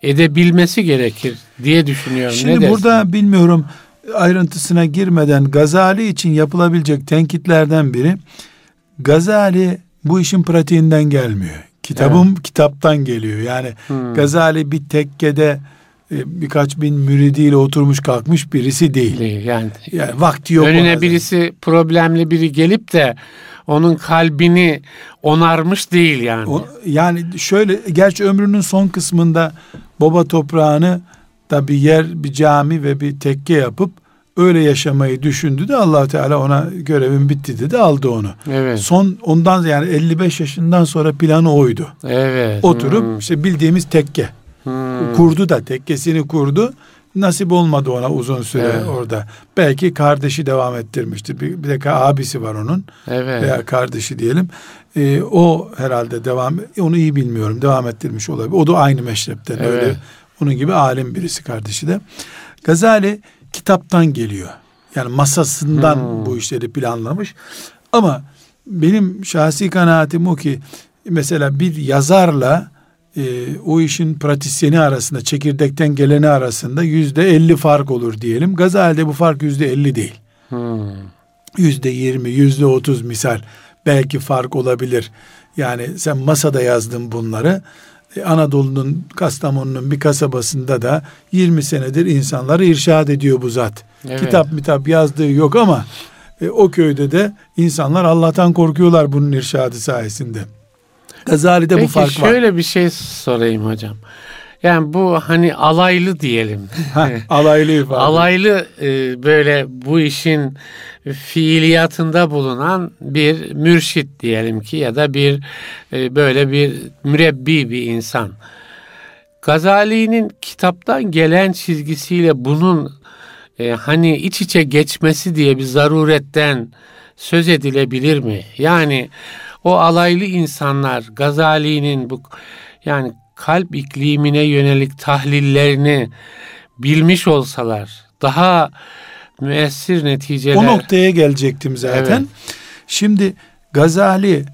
edebilmesi gerekir diye düşünüyorum. Şimdi ne dersin? burada bilmiyorum ayrıntısına girmeden Gazali için yapılabilecek tenkitlerden biri Gazali bu işin pratiğinden gelmiyor. Kitabım kitaptan geliyor. Yani Hmm. Gazali bir tekkede birkaç bin müridiyle oturmuş kalkmış birisi değil. değil yani. Yani vakti yok. Önüne birisi problemli biri gelip de onun kalbini onarmış değil yani. O- yani şöyle gerçi ömrünün son kısmında baba toprağını da bir yer, bir cami ve bir tekke yapıp öyle yaşamayı düşündü de allah Teala ona görevin bitti dedi aldı onu. evet. Son ondan yani 55 yaşından sonra planı oydu. Evet. Oturup Hmm. işte bildiğimiz tekke Hmm. kurdu da tekkesini kurdu. Nasip olmadı ona uzun süre Evet. orada. Belki kardeşi devam ettirmiştir. Bir, bir de abisi var onun Evet. veya kardeşi diyelim. Ee, o herhalde devam onu iyi bilmiyorum. Devam ettirmiş olabilir. O da aynı meşrepten Evet. öyle. Onun gibi alim birisi kardeşi de. Gazali kitaptan geliyor. Yani masasından Hmm. bu işleri planlamış. Ama benim şahsi kanaatim o ki mesela bir yazarla e, o işin pratisyeni arasında çekirdekten geleni arasında yüzde elli fark olur diyelim. Gazali'de bu fark yüzde elli değil Hmm. yüzde yirmi, yüzde otuz misal belki fark olabilir. Yani sen masada yazdın bunları. E, Anadolu'nun, Kastamonu'nun bir kasabasında da 20 senedir insanları irşad ediyor bu zat. Evet. Kitap mitap yazdığı yok ama e, o köyde de insanlar Allah'tan korkuyorlar bunun irşadı sayesinde. Gazali'de bu Peki fark var. şöyle bir şey sorayım hocam. Yani bu hani alaylı diyelim. Alaylı ifade. alaylı e, böyle bu işin fiiliyatında bulunan bir mürşit diyelim ki ya da bir e, böyle bir mürebbi bir insan. Gazali'nin kitaptan gelen çizgisiyle bunun e, hani iç içe geçmesi diye bir zaruretten söz edilebilir mi? Yani o alaylı insanlar Gazali'nin bu yani kalp iklimine yönelik tahlillerini bilmiş olsalar daha müessir neticeler O noktaya gelecektim zaten. Evet. Şimdi Gazali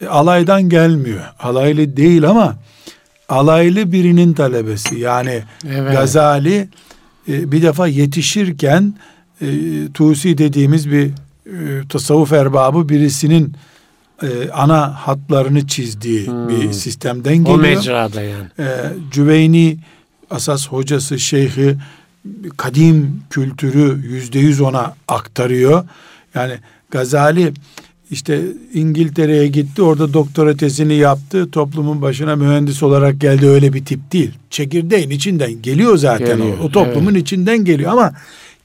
e, alaydan gelmiyor. Alaylı değil ama alaylı birinin talebesi. Yani Evet. Gazali e, bir defa yetişirken e, Tusi dediğimiz bir tasavvuf erbabı birisinin e, ana hatlarını çizdiği hmm. bir sistemden geliyor. O mecrada yani. E, Cüveyni asas hocası, şeyhi kadim kültürü yüzde yüz ona aktarıyor. Yani Gazali işte İngiltere'ye gitti orada doktora tezini yaptı toplumun başına mühendis olarak geldi öyle bir tip değil. Çekirdeğin içinden geliyor zaten geliyor, o, o toplumun evet. içinden geliyor ama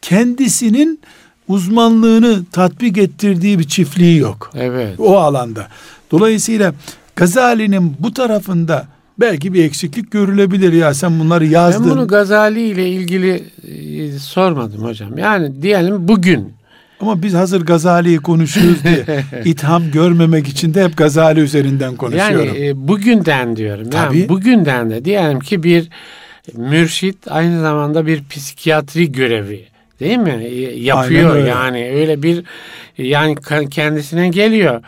kendisinin uzmanlığını tatbik ettirdiği bir çiftliği yok. Evet. O alanda. Dolayısıyla Gazali'nin bu tarafında belki bir eksiklik görülebilir ya sen bunları yazdın. Ben bunu Gazali ile ilgili e, sormadım hocam. Yani diyelim bugün ama biz hazır Gazali'yi konuşuyoruz diye itham görmemek için de hep Gazali üzerinden konuşuyorum. Yani e, bugünden diyorum. Tabii. Yani bugünden de diyelim ki bir mürşit aynı zamanda bir psikiyatri görevi değil mi? Yapıyor yani öyle bir yani kendisine geliyor.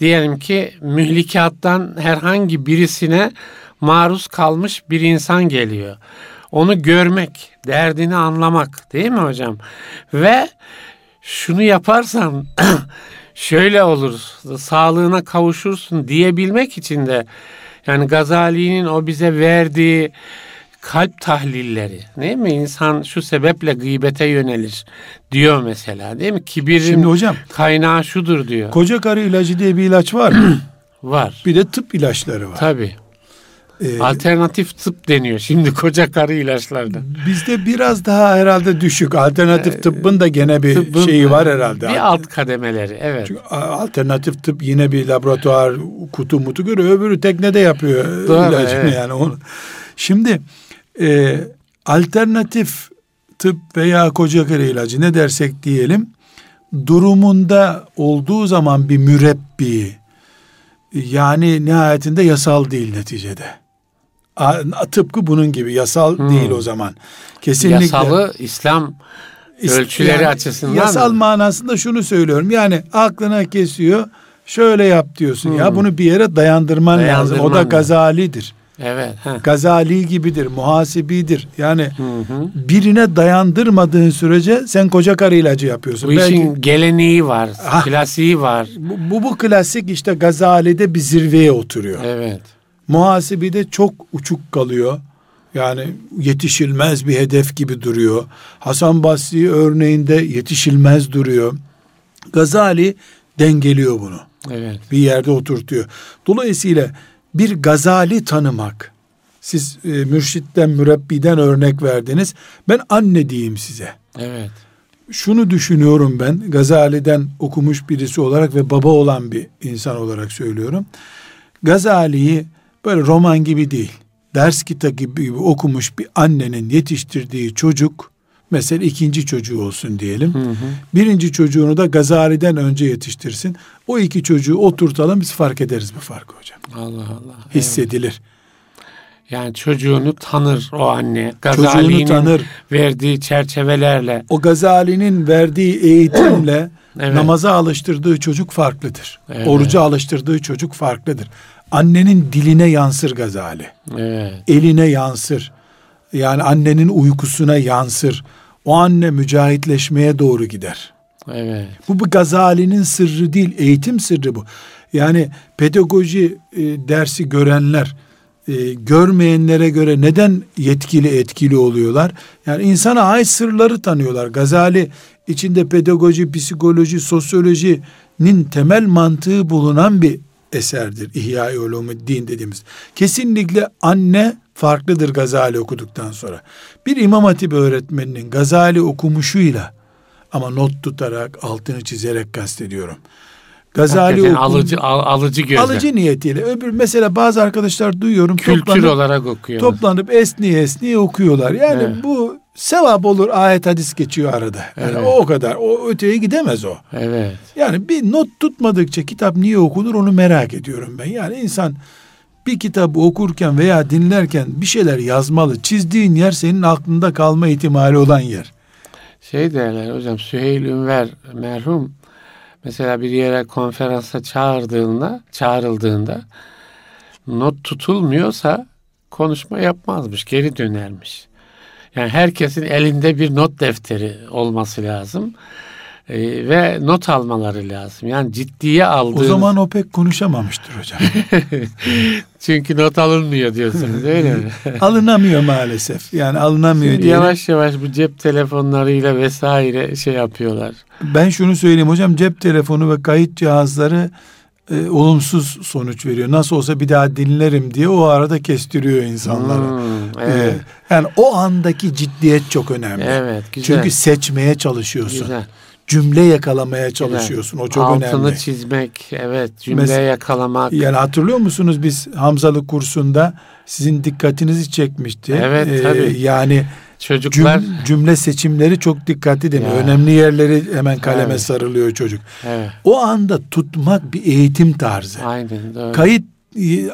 Diyelim ki mühlikattan herhangi birisine maruz kalmış bir insan geliyor. Onu görmek, derdini anlamak değil mi hocam? Ve şunu yaparsan şöyle olur, sağlığına kavuşursun diyebilmek için de yani Gazali'nin o bize verdiği kalp tahlilleri değil mi? İnsan şu sebeple gıybete yönelir diyor mesela değil mi? Kibirin Şimdi hocam, kaynağı şudur diyor. Koca karı ilacı diye bir ilaç var mı? var. Bir de tıp ilaçları var. Tabii. Ee, Alternatif tıp deniyor şimdi koca karı ilaçlarda. Bizde biraz daha herhalde düşük. Alternatif ee, tıbbın da gene bir tıbbın, şeyi var herhalde. Bir alt kademeleri evet. Çünkü alternatif tıp yine bir laboratuvar kutu mutu görüyor. Öbürü teknede yapıyor Doğru, ilacını evet. yani. Onu. Şimdi e, alternatif tıp veya koca karı ilacı ne dersek diyelim durumunda olduğu zaman bir mürebbi yani nihayetinde yasal değil neticede. Tıpkı bunun gibi yasal hmm. değil o zaman. Kesinlikle. Yasalı İslam ölçüleri yani, açısından Yasal mı? manasında şunu söylüyorum. Yani aklına kesiyor. Şöyle yap diyorsun hmm. ya bunu bir yere dayandırman, dayandırman lazım. O da gazalidir. Evet. Heh. Gazali gibidir, muhasibidir. Yani hı hı. birine dayandırmadığın sürece sen koca karı ilacı yapıyorsun. Bu Belki, işin geleneği var, ha, klasiği var. Bu, bu, bu klasik işte Gazali'de bir zirveye oturuyor. Evet. Muhasebede çok uçuk kalıyor. Yani yetişilmez bir hedef gibi duruyor. Hasan Basri örneğinde yetişilmez duruyor. Gazali dengeliyor bunu. Evet. Bir yerde oturtuyor. Dolayısıyla bir Gazali tanımak. Siz e, mürşitten, mürebbiden örnek verdiniz. Ben anne diyeyim size. Evet. Şunu düşünüyorum ben Gazali'den okumuş birisi olarak ve baba olan bir insan olarak söylüyorum. Gazali'yi Böyle roman gibi değil. Ders kitabı gibi okumuş bir annenin yetiştirdiği çocuk mesela ikinci çocuğu olsun diyelim. Hı hı. Birinci çocuğunu da Gazali'den önce yetiştirsin. O iki çocuğu oturtalım biz fark ederiz bu farkı hocam. Allah Allah. Hissedilir. Evet. Yani çocuğunu tanır o anne. Gazali'nin tanır. verdiği çerçevelerle. O Gazali'nin verdiği eğitimle evet. namaza alıştırdığı çocuk farklıdır. Evet. Oruca alıştırdığı çocuk farklıdır annenin diline yansır Gazali. Evet. Eline yansır. Yani annenin uykusuna yansır. O anne mücahitleşmeye doğru gider. Evet. Bu bu Gazali'nin sırrı değil, eğitim sırrı bu. Yani pedagoji e, dersi görenler e, görmeyenlere göre neden yetkili etkili oluyorlar? Yani insana ait sırları tanıyorlar. Gazali içinde pedagoji, psikoloji, sosyolojinin temel mantığı bulunan bir eserdir. İhya-i Ulumuddin dediğimiz. Kesinlikle anne farklıdır Gazali okuduktan sonra. Bir İmam Hatip öğretmeninin Gazali okumuşuyla ama not tutarak, altını çizerek kastediyorum. Gazali okum, alıcı al, alıcı gözle. Alıcı niyetiyle. Öbür mesela bazı arkadaşlar duyuyorum kültür toplanıp, olarak okuyor. Toplanıp esniye esniye okuyorlar. Yani evet. bu sevap olur ayet hadis geçiyor arada. Yani evet. o, o kadar. O öteye gidemez o. Evet. Yani bir not tutmadıkça kitap niye okunur onu merak ediyorum ben. Yani insan bir kitabı okurken veya dinlerken bir şeyler yazmalı. Çizdiğin yer senin aklında kalma ihtimali olan yer. Şey derler hocam Süheyl Ünver merhum mesela bir yere konferansa çağırdığında, çağrıldığında not tutulmuyorsa konuşma yapmazmış, geri dönermiş. Yani herkesin elinde bir not defteri olması lazım. E, ve not almaları lazım. Yani ciddiye aldığınız... O zaman o pek konuşamamıştır hocam. Çünkü not alınmıyor diyorsunuz öyle mi? Alınamıyor maalesef. Yani alınamıyor diye. Yavaş yavaş bu cep telefonlarıyla vesaire şey yapıyorlar. Ben şunu söyleyeyim hocam cep telefonu ve kayıt cihazları e, olumsuz sonuç veriyor. Nasıl olsa bir daha dinlerim diye o arada kestiriyor insanları. Hmm, evet. Ee, yani o andaki ciddiyet çok önemli. Evet, güzel. Çünkü seçmeye çalışıyorsun. Güzel. Cümle yakalamaya çalışıyorsun. Güzel. O çok Altını önemli. Altını çizmek, evet, cümle Mes- yakalamak. Yani hatırlıyor musunuz biz Hamzalı kursunda sizin dikkatinizi çekmişti. Evet, ee, tabii. Yani Çocuklar Cüm, cümle seçimleri çok dikkatli değil mi? Önemli yerleri hemen kaleme evet. sarılıyor çocuk. Evet. O anda tutmak bir eğitim tarzı. Aynen doğru. Kayıt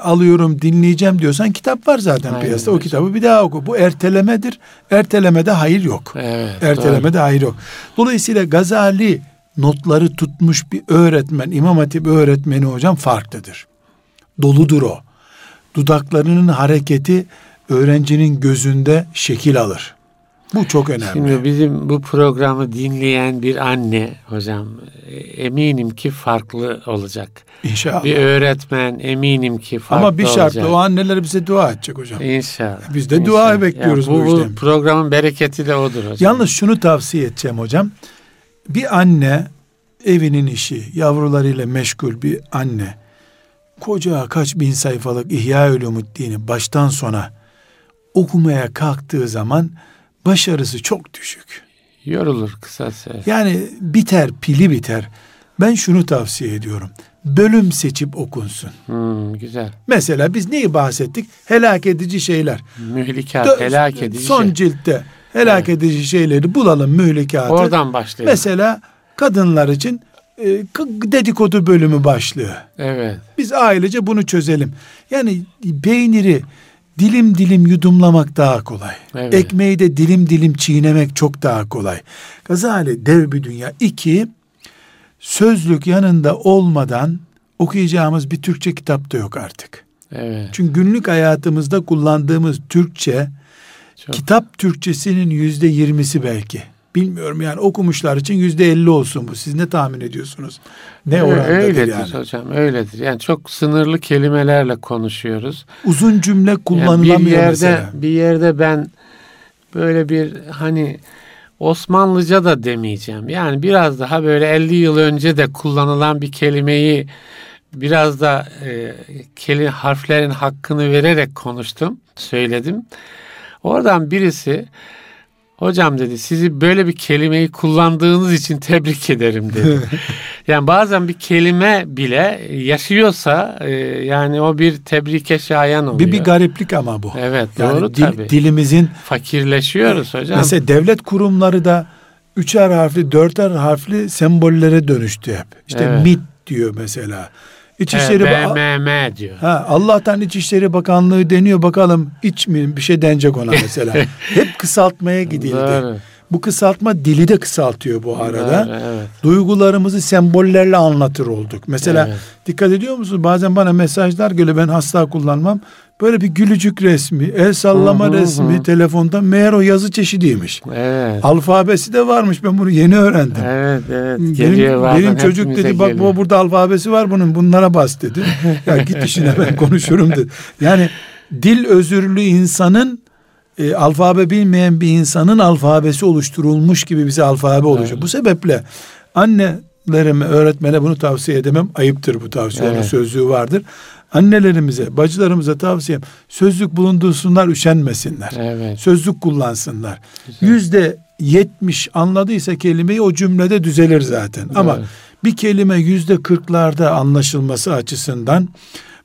alıyorum dinleyeceğim diyorsan kitap var zaten Aynen. piyasada. O kitabı bir daha oku. Bu ertelemedir. Ertelemede hayır yok. Evet, Ertelemede doğru. hayır yok. Dolayısıyla Gazali notları tutmuş bir öğretmen, İmam Hatip öğretmeni hocam farklıdır. Doludur o. Dudaklarının hareketi öğrencinin gözünde şekil alır. Bu çok önemli. Şimdi bizim bu programı dinleyen bir anne hocam eminim ki farklı olacak. İnşallah. Bir öğretmen eminim ki farklı Ama bir şartla olacak. o anneler bize dua edecek hocam. İnşallah. Biz de dua bekliyoruz ya bu, bu programın bereketi de odur hocam. Yalnız şunu tavsiye edeceğim hocam. Bir anne evinin işi, yavrularıyla meşgul bir anne koca kaç bin sayfalık İhya Ulumuddin'i baştan sona okumaya kalktığı zaman başarısı çok düşük. Yorulur kısa süre. Yani biter, pili biter. Ben şunu tavsiye ediyorum. Bölüm seçip okunsun. Hmm, güzel. Mesela biz neyi bahsettik? Helak edici şeyler. Mühlikat, Dö- helak edici Son şey. ciltte helak evet. edici şeyleri bulalım mühlikatı. Oradan başlayalım. Mesela kadınlar için e, dedikodu bölümü başlığı. Evet. Biz ailece bunu çözelim. Yani peyniri dilim dilim yudumlamak daha kolay. Evet. Ekmeği de dilim dilim çiğnemek çok daha kolay. Gazali dev bir dünya. İki, sözlük yanında olmadan okuyacağımız bir Türkçe kitap da yok artık. Evet. Çünkü günlük hayatımızda kullandığımız Türkçe, çok. kitap Türkçesinin yüzde yirmisi belki. Bilmiyorum yani okumuşlar için yüzde elli olsun bu. Siz ne tahmin ediyorsunuz? Ne orandadır öyledir yani? hocam öyledir. Yani çok sınırlı kelimelerle konuşuyoruz. Uzun cümle kullanılamıyor yani bir yerde, mesela. Bir yerde ben böyle bir hani Osmanlıca da demeyeceğim. Yani biraz daha böyle 50 yıl önce de kullanılan bir kelimeyi biraz da e, kelime harflerin hakkını vererek konuştum, söyledim. Oradan birisi Hocam dedi sizi böyle bir kelimeyi kullandığınız için tebrik ederim dedi. yani bazen bir kelime bile yaşıyorsa e, yani o bir tebrike şayan oluyor. Bir, bir gariplik ama bu. Evet yani doğru dil, tabii. Dilimizin. Fakirleşiyoruz hocam. Mesela devlet kurumları da üçer harfli, dörter harfli sembollere dönüştü hep. İşte evet. MIT diyor mesela. İçişleri diyor. Ha, Allah'tan İçişleri Bakanlığı deniyor bakalım iç mi bir şey denecek ona mesela. Hep kısaltmaya gidildi. Doğru. Bu kısaltma dili de kısaltıyor bu arada. Doğru, evet. Duygularımızı sembollerle anlatır olduk. Mesela evet. dikkat ediyor musunuz? Bazen bana mesajlar geliyor ben hasta kullanmam. Böyle bir gülücük resmi, el sallama hı hı, resmi hı. telefonda meğer o yazı çeşidiymiş. Evet. Alfabesi de varmış ben bunu yeni öğrendim. Evet evet. Benim, benim çocuk dedi bak bu burada alfabesi var bunun bunlara bas dedi. ya git işine ben konuşurum dedi. Yani dil özürlü insanın e, alfabe bilmeyen bir insanın alfabesi oluşturulmuş gibi bize alfabe olacak. Evet. Bu sebeple annelerime, öğretmene bunu tavsiye edemem. Ayıptır bu tavsiye. Evet. sözlüğü vardır annelerimize, bacılarımıza tavsiyem sözlük bulundursunlar, üşenmesinler. Evet. Sözlük kullansınlar. Yüzde yetmiş anladıysa kelimeyi o cümlede düzelir zaten. Evet. Ama bir kelime yüzde kırklarda anlaşılması açısından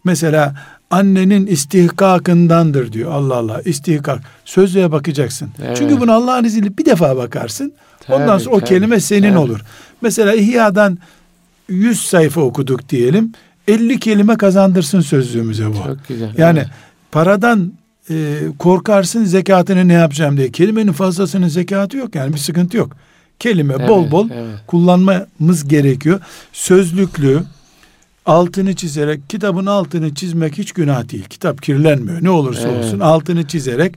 mesela annenin istihkakındandır diyor. Allah Allah istihkak. Sözlüğe bakacaksın. Evet. Çünkü bunu Allah'ın izniyle bir defa bakarsın. Tabii, Ondan sonra tabii, o kelime senin tabii. olur. Mesela İhya'dan 100 sayfa okuduk diyelim. 50 kelime kazandırsın sözlüğümüze bu. Çok güzel. Yani evet. paradan e, korkarsın zekatını ne yapacağım diye. Kelimenin fazlasının zekatı yok yani bir sıkıntı yok. Kelime evet, bol bol evet. kullanmamız gerekiyor. Sözlüklü altını çizerek kitabın altını çizmek hiç günah değil. Kitap kirlenmiyor. Ne olursa evet. olsun altını çizerek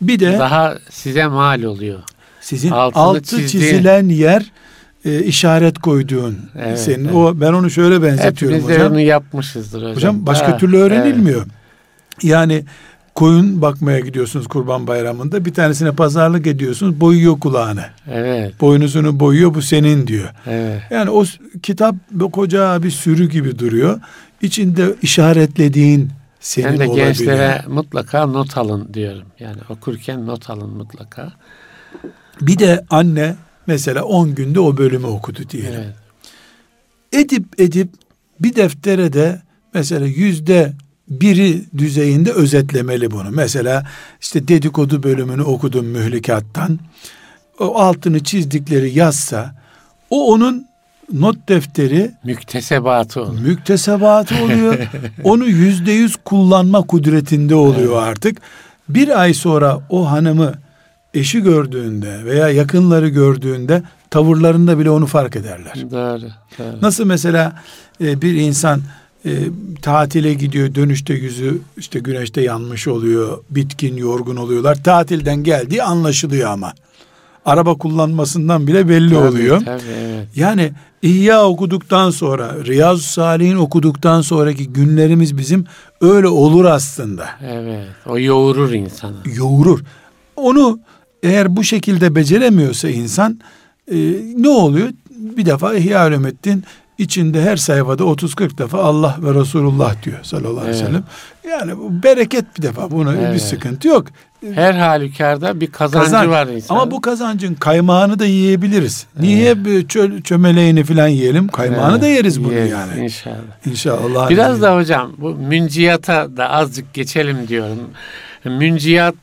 bir de daha size mal oluyor. Sizin altını altı çizdiğin... çizilen yer e, işaret koyduğun Evet, senin evet. o ben onu şöyle benzetiyorum Hepimiz hocam. onu yapmışızdır hocam. Hocam başka Ha, türlü öğrenilmiyor. Yani koyun bakmaya gidiyorsunuz kurban bayramında. Bir tanesine pazarlık ediyorsunuz. Boyuyor kulağını. Evet, Boynuzunu boyuyor bu senin diyor. evet, Yani o kitap koca bir sürü gibi duruyor. İçinde işaretlediğin senin Ben de olabilir. gençlere mutlaka not alın diyorum. Yani okurken not alın mutlaka. Bir de anne mesela 10 günde o bölümü okudu diyelim. Evet. Edip edip bir deftere de mesela yüzde biri düzeyinde özetlemeli bunu. Mesela işte dedikodu bölümünü okudum mühlikattan. O altını çizdikleri yazsa o onun not defteri Müktesebatı olur. müktesebatı oluyor. Onu yüzde yüz kullanma kudretinde oluyor artık. Bir ay sonra o hanımı eşi gördüğünde veya yakınları gördüğünde tavırlarında bile onu fark ederler. Doğru, doğru. Nasıl mesela e, bir insan e, tatile gidiyor dönüşte yüzü işte güneşte yanmış oluyor bitkin yorgun oluyorlar tatilden geldiği anlaşılıyor ama araba kullanmasından bile belli Tabii, oluyor. Tabii, evet. Yani İhya okuduktan sonra Riyaz Salih'in okuduktan sonraki günlerimiz bizim öyle olur aslında Evet. O yoğurur insanı. yoğurur. Onu eğer bu şekilde beceremiyorsa insan e, ne oluyor? Bir defa İhya Ulumuddin içinde her sayfada 30-40 defa Allah ve Resulullah diyor sallallahu aleyhi ve Evet. sellem. Yani bu bereket bir defa buna bir Evet. sıkıntı yok. Her halükarda bir kazancı Kazan- var insanın. Ama bu kazancın kaymağını da yiyebiliriz. Niye hep çö- çömeleğini falan yiyelim? Kaymağını Evet, da yeriz bunu yeriz yani. İnşallah. İnşallah. Biraz da hocam bu münciyata da azıcık geçelim diyorum. Münciyat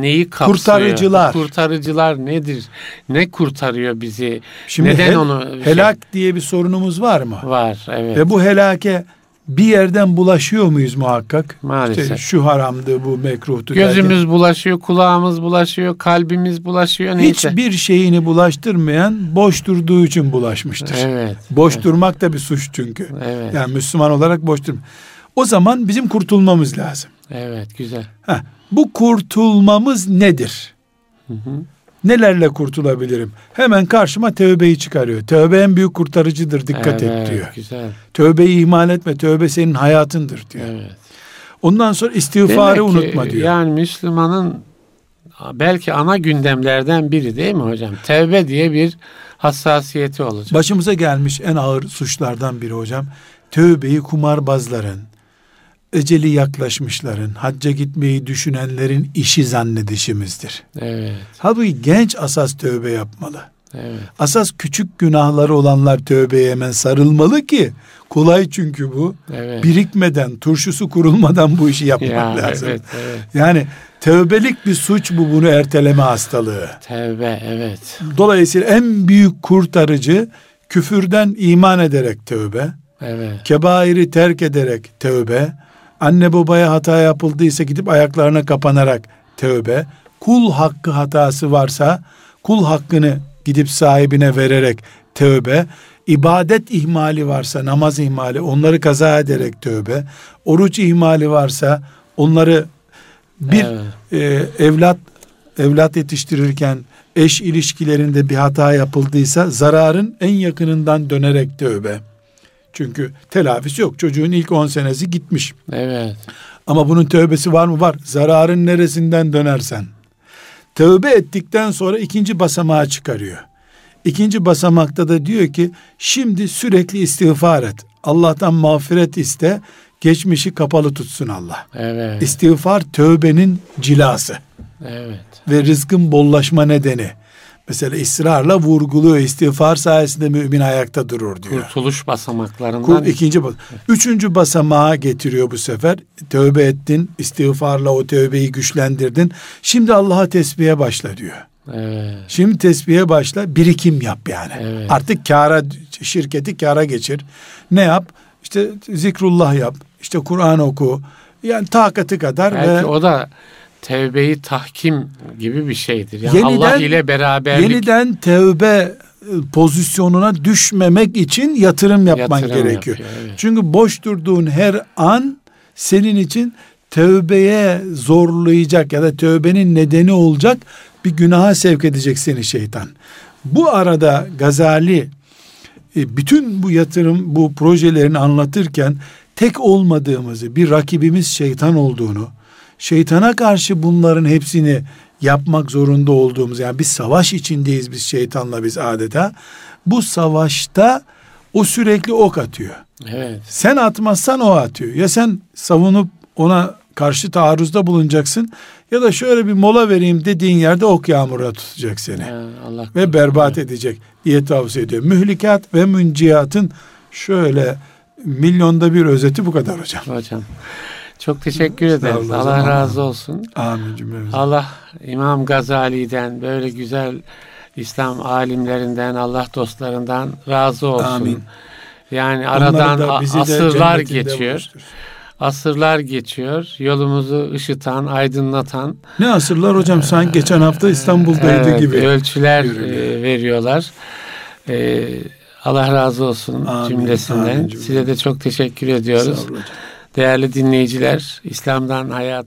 neyi kapsıyor? Kurtarıcılar. Kurtarıcılar nedir? Ne kurtarıyor bizi? Şimdi Neden hel- onu şey- helak diye bir sorunumuz var mı? var? Evet. Ve bu helake bir yerden bulaşıyor muyuz muhakkak? Maalesef. İşte şu haramdı, bu mekruhtu. Gözümüz bulaşıyor, kulağımız bulaşıyor, kalbimiz bulaşıyor. derken Neyse. hiçbir şeyini bulaştırmayan boş durduğu için bulaşmıştır. Evet. Boş durmak da bir suç çünkü. Evet. Yani Müslüman olarak boş durma. O zaman bizim kurtulmamız lazım. Evet, güzel. Heh, bu kurtulmamız nedir? Hı hı. Nelerle kurtulabilirim? Hemen karşıma tövbeyi çıkarıyor. Tövbe en büyük kurtarıcıdır dikkat evet, et diyor. Güzel. Tövbeyi ihmal etme. Tövbe senin hayatındır diyor. Evet. Ondan sonra istiğfarı Demek ki, unutma diyor. Yani Müslümanın belki ana gündemlerden biri değil mi hocam? Tevbe diye bir hassasiyeti olacak. Başımıza gelmiş en ağır suçlardan biri hocam. Tövbeyi kumarbazların, eceli yaklaşmışların, hacca gitmeyi düşünenlerin işi zannedişimizdir. Evet. Halbuki genç asas tövbe yapmalı. Evet. Asas küçük günahları olanlar tövbeye hemen sarılmalı ki kolay çünkü bu. Evet. Birikmeden, turşusu kurulmadan bu işi yapmak ya, lazım. evet, evet. Yani tövbelik bir suç bu bunu erteleme hastalığı. Tevbe, evet. Dolayısıyla en büyük kurtarıcı küfürden iman ederek tövbe, Evet. kebairi terk ederek tövbe, anne babaya hata yapıldıysa gidip ayaklarına kapanarak tövbe, kul hakkı hatası varsa kul hakkını gidip sahibine vererek tövbe, ibadet ihmali varsa namaz ihmali onları kaza ederek tövbe, oruç ihmali varsa onları bir Evet. e, evlat evlat yetiştirirken eş ilişkilerinde bir hata yapıldıysa zararın en yakınından dönerek tövbe. Çünkü telafisi yok. Çocuğun ilk 10 senesi gitmiş. Evet. Ama bunun tövbesi var mı? Var. Zararın neresinden dönersen. Tövbe ettikten sonra ikinci basamağa çıkarıyor. İkinci basamakta da diyor ki şimdi sürekli istiğfar et. Allah'tan mağfiret iste. Geçmişi kapalı tutsun Allah. Evet. İstiğfar tövbenin cilası Evet. ve rızkın bollaşma nedeni. Mesela ısrarla vurguluyor. İstiğfar sayesinde mümin ayakta durur diyor. Kurtuluş basamaklarından. Kul ikinci bas Üçüncü basamağa getiriyor bu sefer. Tövbe ettin, istiğfarla o tövbeyi güçlendirdin. Şimdi Allah'a tesbihe başla diyor. Evet. Şimdi tesbihe başla, birikim yap yani. Evet. Artık kâra, şirketi kâra geçir. Ne yap? İşte zikrullah yap. İşte Kur'an oku. Yani takatı kadar Belki ve o da tevbeyi tahkim gibi bir şeydir. Yani Yeniden- Allah ile beraberlik yeniden tövbe e, pozisyonuna düşmemek için yatırım yapman yatırım gerekiyor. yapıyor, evet. Çünkü boş durduğun her an senin için tövbeye zorlayacak ya da tövbenin nedeni olacak bir günaha sevk edecek seni şeytan. Bu arada Gazali e, bütün bu yatırım bu projelerini anlatırken tek olmadığımızı, bir rakibimiz şeytan olduğunu, şeytana karşı bunların hepsini yapmak zorunda olduğumuz yani bir savaş içindeyiz biz şeytanla biz adeta. Bu savaşta o sürekli ok atıyor. Evet. Sen atmazsan o atıyor. Ya sen savunup ona karşı taarruzda bulunacaksın ya da şöyle bir mola vereyim dediğin yerde ok yağmuruna tutacak seni. Ha, Allah ve berbat edecek diye tavsiye ediyor. Mühlikat ve münciyatın şöyle milyonda bir özeti bu kadar hocam. Hocam. Çok teşekkür ederiz. Allah razı olsun. Amin cümlemize. Allah İmam Gazali'den böyle güzel İslam alimlerinden, Allah dostlarından razı olsun. Amin. Yani aradan asırlar geçiyor. buluştursun. Asırlar geçiyor. Yolumuzu ışıtan, aydınlatan Ne asırlar hocam sanki geçen hafta İstanbul'daydı evet, gibi. ölçüler e, veriyorlar. E, Allah razı olsun Amin, cümlesinden. amin. Size de çok teşekkür Sağ ediyoruz. olun hocam. Değerli dinleyiciler, İslam'dan Hayat